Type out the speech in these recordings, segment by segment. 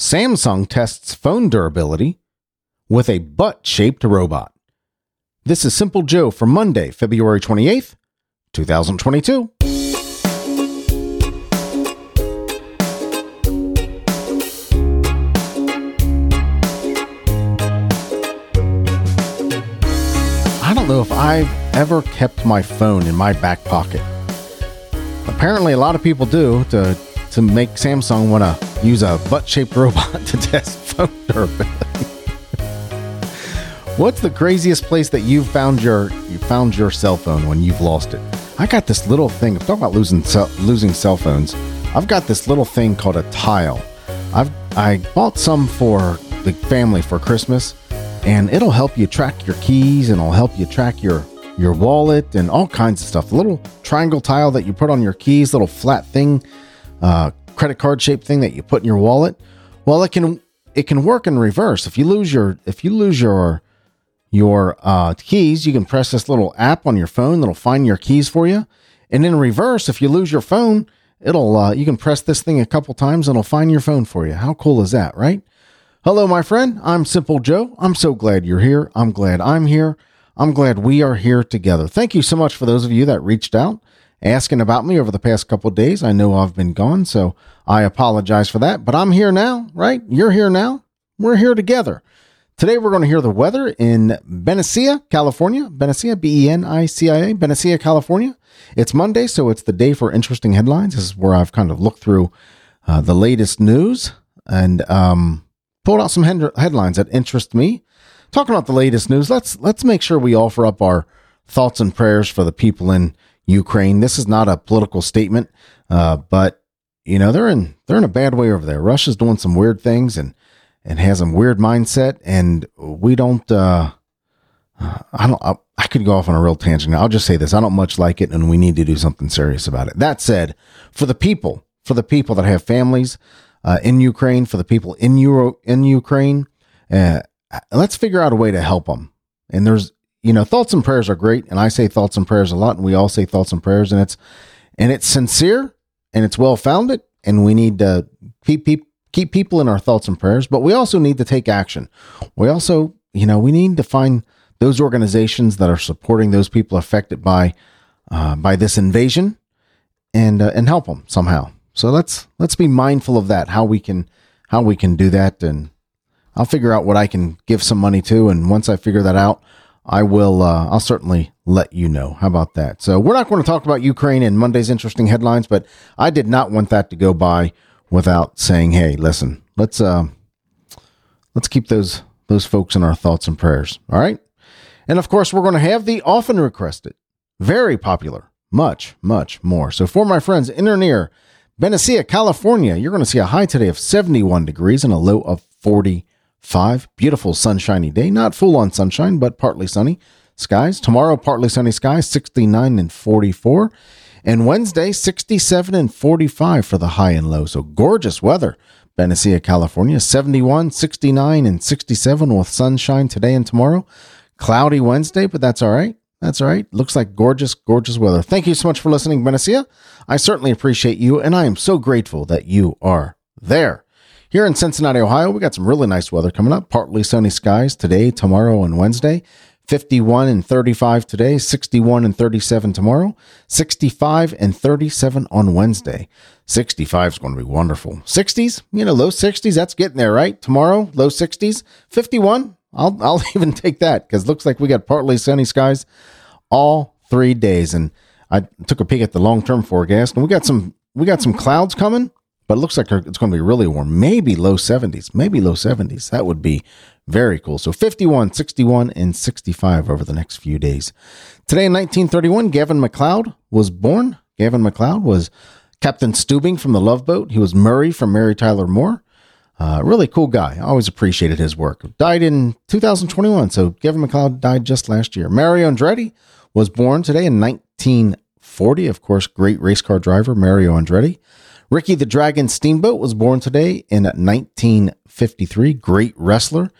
Samsung tests phone durability with a butt shaped robot. This is Simple Joe for Monday, February 28th, 2022. I don't know if I've ever kept my phone in my back pocket. Apparently, a lot of people do to to make Samsung want to use a butt-shaped robot to test phone durability. What's the craziest place that you've found your you found your cell phone when you've lost it? I got this little thing. Talk about losing cell, losing cell phones. I've got this little thing called a tile. I've I bought some for the family for Christmas, and it'll help you track your keys and it'll help you track your your wallet and all kinds of stuff. The little triangle tile that you put on your keys, little flat thing, uh, credit card shaped thing that you put in your wallet. Well, it can it can work in reverse. If you lose your if you lose your your uh, keys, you can press this little app on your phone that'll find your keys for you. And in reverse, if you lose your phone, it'll uh, you can press this thing a couple times and it'll find your phone for you. How cool is that, right? Hello, my friend. I'm Simple Joe. I'm so glad you're here. I'm glad I'm here. I'm glad we are here together. Thank you so much for those of you that reached out asking about me over the past couple days. I know I've been gone, so I apologize for that, but I'm here now, right? You're here now. We're here together. Today we're going to hear the weather in Benicia, California. Benicia, B E N I C I A, Benicia, California. It's Monday, so it's the day for interesting headlines. This is where I've kind of looked through uh, the latest news and um, pulled out some headlines that interest me talking about the latest news, let's let's make sure we offer up our thoughts and prayers for the people in Ukraine. This is not a political statement, uh, but you know they're in they're in a bad way over there. Russia's doing some weird things and and has a weird mindset, and we don't. Uh, I don't. I, I could go off on a real tangent. I'll just say this: I don't much like it, and we need to do something serious about it. That said, for the people, for the people that have families uh, in Ukraine, for the people in Euro in Ukraine, uh, let's figure out a way to help them. And there's, you know, thoughts and prayers are great. And I say thoughts and prayers a lot, and we all say thoughts and prayers, and it's, and it's sincere and it's well founded. And we need to keep, keep, keep people in our thoughts and prayers, but we also need to take action. We also, you know, we need to find those organizations that are supporting those people affected by, uh, by this invasion and, uh, and help them somehow. So let's, let's be mindful of that, how we can, how we can do that and, I'll figure out what I can give some money to, and once I figure that out, I will. Uh, I'll certainly let you know. How about that? So we're not going to talk about Ukraine in Monday's interesting headlines, but I did not want that to go by without saying, "Hey, listen, let's uh, let's keep those those folks in our thoughts and prayers." All right, and of course, we're going to have the often requested, very popular, much much more. So for my friends in or near Benicia, California, you're going to see a high today of 71 degrees and a low of 40 5. Beautiful sunshiny day. Not full on sunshine, but partly sunny skies. Tomorrow, partly sunny skies, 69 and 44. And Wednesday, 67 and 45 for the high and low. So gorgeous weather. Benicia, California, 71, 69, and 67 with sunshine today and tomorrow. Cloudy Wednesday, but that's all right. That's all right. Looks like gorgeous, gorgeous weather. Thank you so much for listening, Benicia. I certainly appreciate you, and I am so grateful that you are there. Here in Cincinnati, Ohio, we got some really nice weather coming up. Partly sunny skies today, tomorrow, and Wednesday. 51 and 35 today, 61 and 37 tomorrow, 65 and 37 on Wednesday. 65 is going to be wonderful. 60s, you know, low 60s, that's getting there, right? Tomorrow, low 60s. 51, I'll, I'll even take that because looks like we got partly sunny skies all three days. And I took a peek at the long term forecast and we got some, we got some clouds coming but it looks like it's going to be really warm. Maybe low 70s, maybe low 70s. That would be very cool. So 51, 61, and 65 over the next few days. Today in 1931, Gavin MacLeod was born. Gavin MacLeod was Captain Stubing from the Love Boat. He was Murray from Mary Tyler Moore. Uh, really cool guy. Always appreciated his work. Died in 2021. So Gavin MacLeod died just last year. Mario Andretti was born today in 1940. Of course, great race car driver, Mario Andretti. Ricky the Dragon Steamboat was born today in 1953. Great wrestler.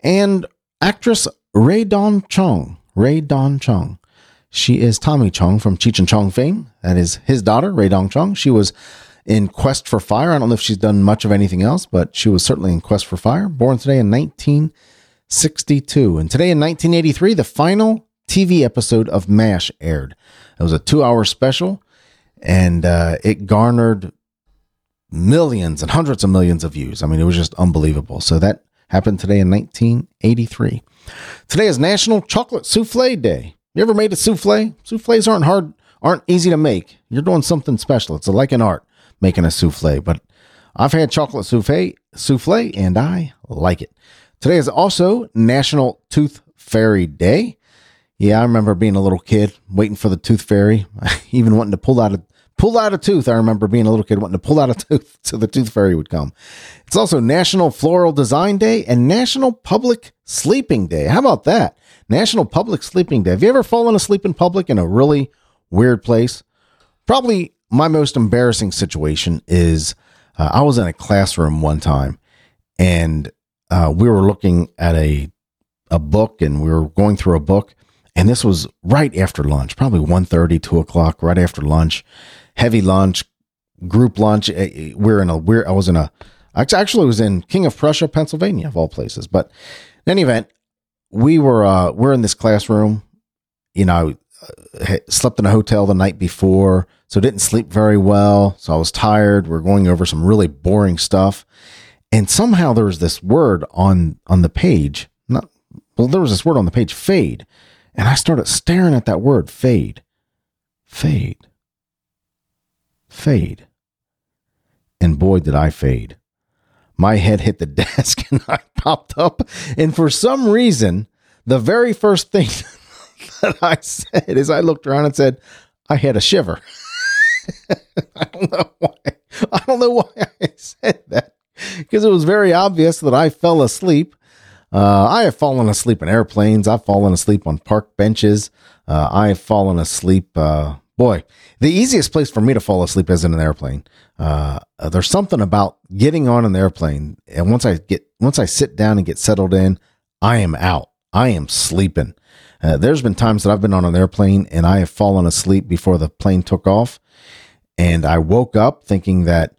And actress Rae Dawn Chong. Rae Dawn Chong. She is Tommy Chong from Cheech and Chong fame. That is his daughter, Rae Dawn Chong. She was in Quest for Fire. I don't know if she's done much of anything else, but she was certainly in Quest for Fire. Born today in 1962. And today in 1983, the final TV episode of MASH aired. It was a two hour special and uh, it garnered millions and hundreds of millions of views. I mean, it was just unbelievable. So that happened today in 1983. Today is National Chocolate Souffle Day. You ever made a souffle? Souffles aren't hard, aren't easy to make. You're doing something special. It's like an art making a souffle, but I've had chocolate souffle, souffle and I like it. Today is also National Tooth Fairy Day. Yeah, I remember being a little kid waiting for the tooth fairy, even wanting to pull out a pull out a tooth. I remember being a little kid wanting to pull out a tooth so the tooth fairy would come. It's also National Floral Design Day and National Public Sleeping Day. How about that? National Public Sleeping Day. Have you ever fallen asleep in public in a really weird place? Probably my most embarrassing situation is uh, I was in a classroom one time and uh, we were looking at a a book and we were going through a book and this was right after lunch probably 1.30 2 o'clock right after lunch heavy launch, group lunch eh, eh, we're in a we're i was in a actually was in king of prussia pennsylvania of all places. But in any event we were uh we're in this classroom you know uh, slept in a hotel the night before so didn't sleep very well so i was tired we're going over some really boring stuff. And somehow there was this word on on the page not well there was this word on the page fade. And i started staring at that word fade. Fade fade and boy did i fade my head hit the desk and i popped up and for some reason the very first thing that i said is i looked around and said i had a shiver i don't know why i don't know why i said that because it was very obvious that I fell asleep. Uh, I have fallen asleep in airplanes. I've fallen asleep on park benches. Uh, I have fallen asleep. Uh, boy, the easiest place for me to fall asleep is in an airplane. Uh, there's something about getting on an airplane, and once I get once I sit down and get settled in, I am out. I am sleeping. Uh, there's been times that I've been on an airplane and I have fallen asleep before the plane took off, and I woke up thinking that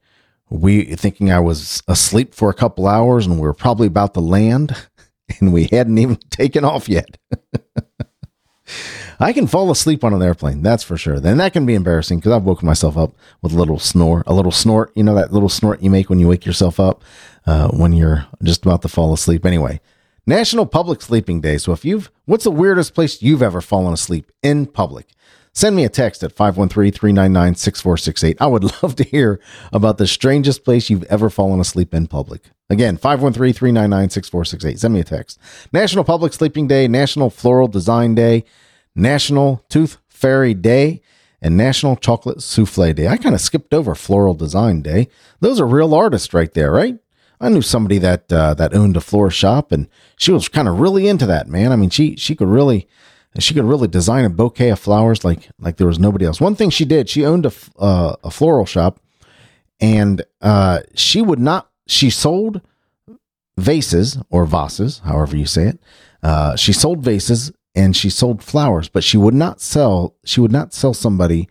we thinking I was asleep for a couple hours and we were probably about to land and we hadn't even taken off yet. I can fall asleep on an airplane, that's for sure. Then that can be embarrassing because I've woken myself up with a little snore, a little snort. You know that little snort you make when you wake yourself up uh, when you're just about to fall asleep. Anyway, National Public Sleeping Day. So if you've, what's the weirdest place you've ever fallen asleep in public? Send me a text at 513 399 6468. I would love to hear about the strangest place you've ever fallen asleep in public. Again, 513 399 6468. Send me a text. National Public Sleeping Day, National Floral Design Day, National Tooth Fairy Day, and National Chocolate Souffle Day. I kind of skipped over Floral Design Day. Those are real artists right there, right? I knew somebody that uh, that owned a floor shop, and she was kind of really into that, man. I mean, she she could really she could really design a bouquet of flowers like like there was nobody else. One thing she did, she owned a uh, a floral shop, and uh, she would not. She sold vases or vases, however you say it. Uh, she sold vases and she sold flowers, but she would not sell. She would not sell somebody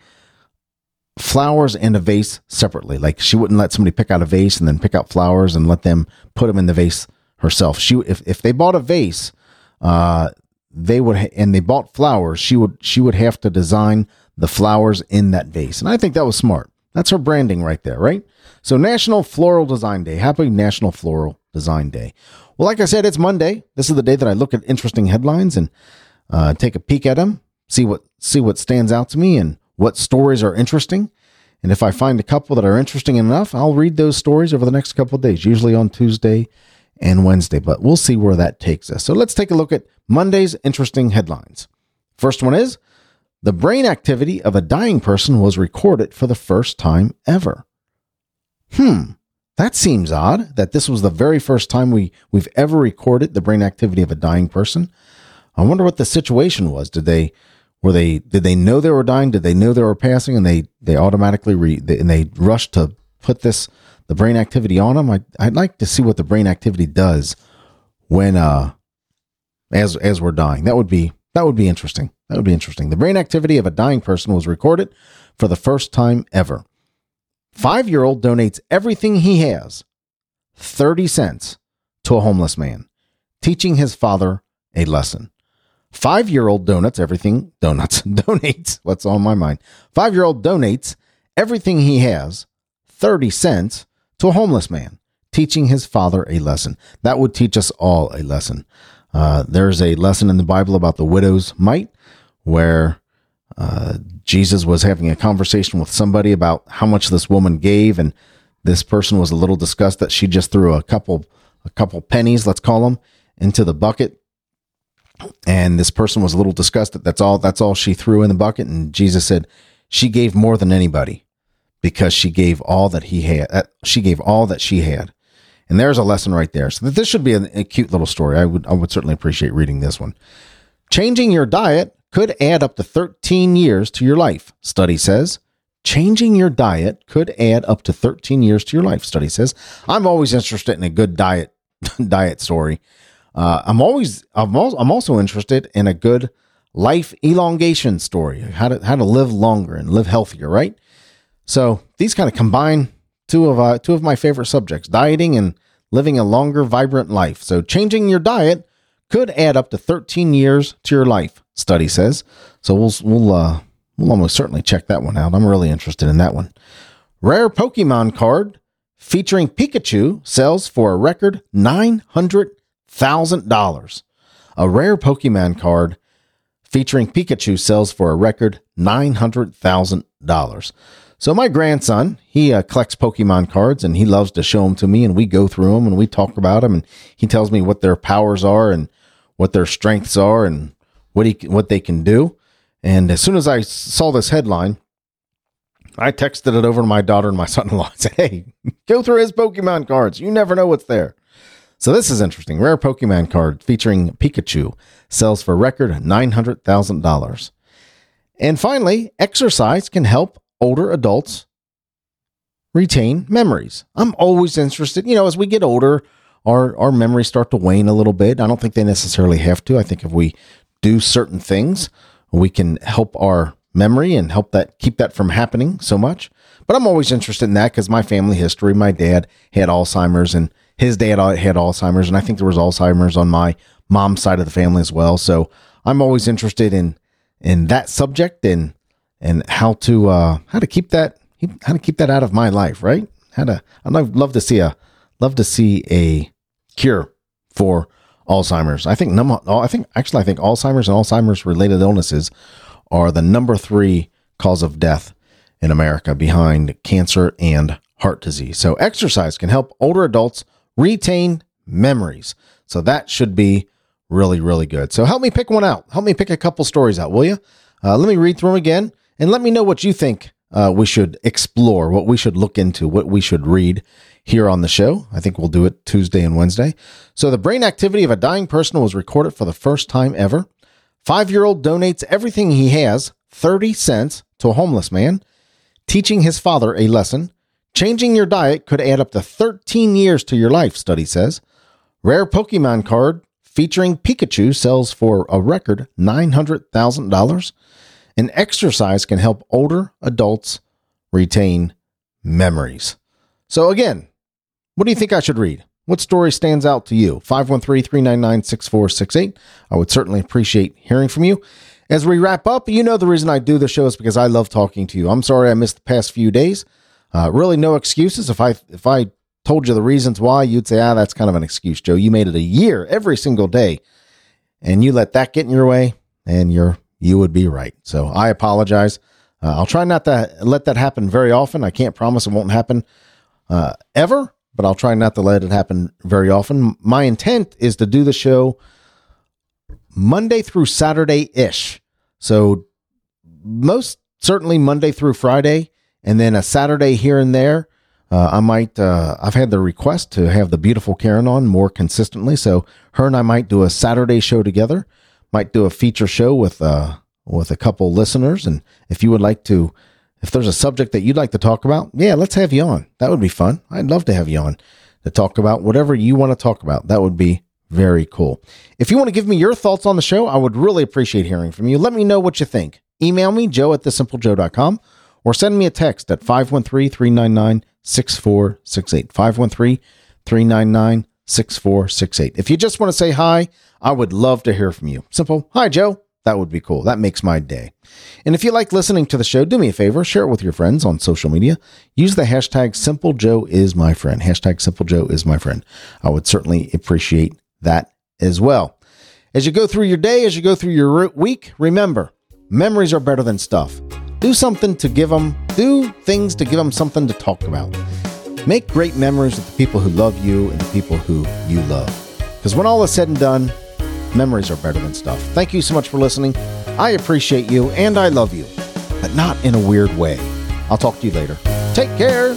flowers and a vase separately. Like she wouldn't let somebody pick out a vase and then pick out flowers and let them put them in the vase herself. She if if they bought a vase, uh, they would ha- and they bought flowers she would she would have to design the flowers in that vase and i think that was smart that's her branding right there right so national floral design day happy national floral design day well like i said it's monday this is the day that i look at interesting headlines and uh, take a peek at them see what see what stands out to me and what stories are interesting and if i find a couple that are interesting enough i'll read those stories over the next couple of days usually on tuesday and Wednesday, but we'll see where that takes us. So let's take a look at Monday's interesting headlines. First one is the brain activity of a dying person was recorded for the first time ever. Hmm, that seems odd that this was the very first time we, we've ever recorded the brain activity of a dying person. I wonder what the situation was. Did they were they did they know they were dying? Did they know they were passing and they they automatically re, they, and they rushed to put this the brain activity on them. I, I'd like to see what the brain activity does when uh as as we're dying. That would be that would be interesting. That would be interesting. The brain activity of a dying person was recorded for the first time ever. Five year old donates everything he has, 30 cents, to a homeless man, teaching his father a lesson. Five year old donuts everything, donuts, donates, what's on my mind? Five year old donates everything he has, 30 cents, to a homeless man, teaching his father a lesson. That would teach us all a lesson. Uh, there's a lesson in the Bible about the widow's mite where uh, Jesus was having a conversation with somebody about how much this woman gave, and this person was a little disgusted that she just threw a couple a couple pennies, let's call them, into the bucket. And this person was a little disgusted. That's all. That's all she threw in the bucket. And Jesus said, "She gave more than anybody, because she gave all that he had. Uh, she gave all that she had." And there's a lesson right there. So this should be a, a cute little story. I would I would certainly appreciate reading this one. Changing your diet could add up to 13 years to your life, study says. Changing your diet could add up to 13 years to your life, study says. I'm always interested in a good diet diet story. Uh, I'm always I'm also, I'm also interested in a good life elongation story, how to how to live longer and live healthier, right? So these kind of combine two of uh, two of my favorite subjects: dieting and living a longer, vibrant life. So changing your diet could add up to 13 years to your life study says. So we'll we'll uh, we'll almost certainly check that one out. I'm really interested in that one. Rare Pokemon card featuring Pikachu sells for a record nine hundred thousand dollars. A rare Pokemon card featuring Pikachu sells for a record nine hundred thousand dollars. So my grandson, he uh, collects Pokemon cards and he loves to show them to me, and we go through them and we talk about them, and he tells me what their powers are and what their strengths are and what he what they can do. And as soon as I saw this headline, I texted it over to my daughter and my son-in-law and said, "Hey, go through his Pokemon cards. You never know what's there." So this is interesting. Rare Pokemon card featuring Pikachu sells for record nine hundred thousand dollars. And finally, exercise can help older adults retain memories. I'm always interested. You know, as we get older, our our memories start to wane a little bit. I don't think they necessarily have to. I think if we do certain things, we can help our memory and help that keep that from happening so much. But I'm always interested in that because my family history, my dad had Alzheimer's and his dad had Alzheimer's, and I think there was Alzheimer's on my mom's side of the family as well. So I'm always interested in in that subject and and how to uh, how to keep that how to keep that out of my life, right? How to I'd love to see a love to see a cure for Alzheimer's. I think number. I think actually, I think Alzheimer's and Alzheimer's related illnesses are the number three cause of death in America, behind cancer and heart disease. So exercise can help older adults retain memories. So that should be really, really good. So help me pick one out. Help me pick a couple stories out, will you? Uh, let me read through them again and let me know what you think uh, we should explore, what we should look into, what we should read here on the show. I think we'll do it Tuesday and Wednesday. So, the brain activity of a dying person was recorded for the first time ever. Five year old donates everything he has, 30 cents, to a homeless man, teaching his father a lesson. Changing your diet could add up to 13 years to your life, study says. Rare Pokemon card featuring Pikachu sells for a record $900,000. And exercise can help older adults retain memories. So, again, what do you think I should read? What story stands out to you? 513 399 6468. I would certainly appreciate hearing from you. As we wrap up, you know the reason I do the show is because I love talking to you. I'm sorry I missed the past few days. Uh, really, no excuses. If I if I told you the reasons why, you'd say, ah, that's kind of an excuse, Joe. You made it a year every single day, and you let that get in your way, and you're you would be right. So I apologize. Uh, I'll try not to let that happen very often. I can't promise it won't happen uh, ever, but I'll try not to let it happen very often. My intent is to do the show Monday through Saturday ish. So, most certainly Monday through Friday, and then a Saturday here and there. Uh, I might, uh, I've had the request to have the beautiful Karen on more consistently. So, her and I might do a Saturday show together, might do a feature show with, uh, with a couple listeners. And if you would like to if there's a subject that you'd like to talk about, yeah, let's have you on. That would be fun. I'd love to have you on to talk about whatever you want to talk about. That would be very cool. If you want to give me your thoughts on the show, I would really appreciate hearing from you. Let me know what you think. Email me, joe at thesimplejoe.com, or send me a text at 513 399 6468. 513 399 6468. If you just want to say hi, I would love to hear from you. Simple, hi, Joe. That would be cool. That makes my day. And if you like listening to the show, do me a favor, share it with your friends on social media. Use the hashtag Simple Joe is my friend. Hashtag Simple Joe is my friend. I would certainly appreciate that as well. As you go through your day, as you go through your week, remember, memories are better than stuff. Do something to give them, do things to give them something to talk about. Make great memories with the people who love you and the people who you love. Because when all is said and done, Memories are better than stuff. Thank you so much for listening. I appreciate you and I love you, but not in a weird way. I'll talk to you later. Take care.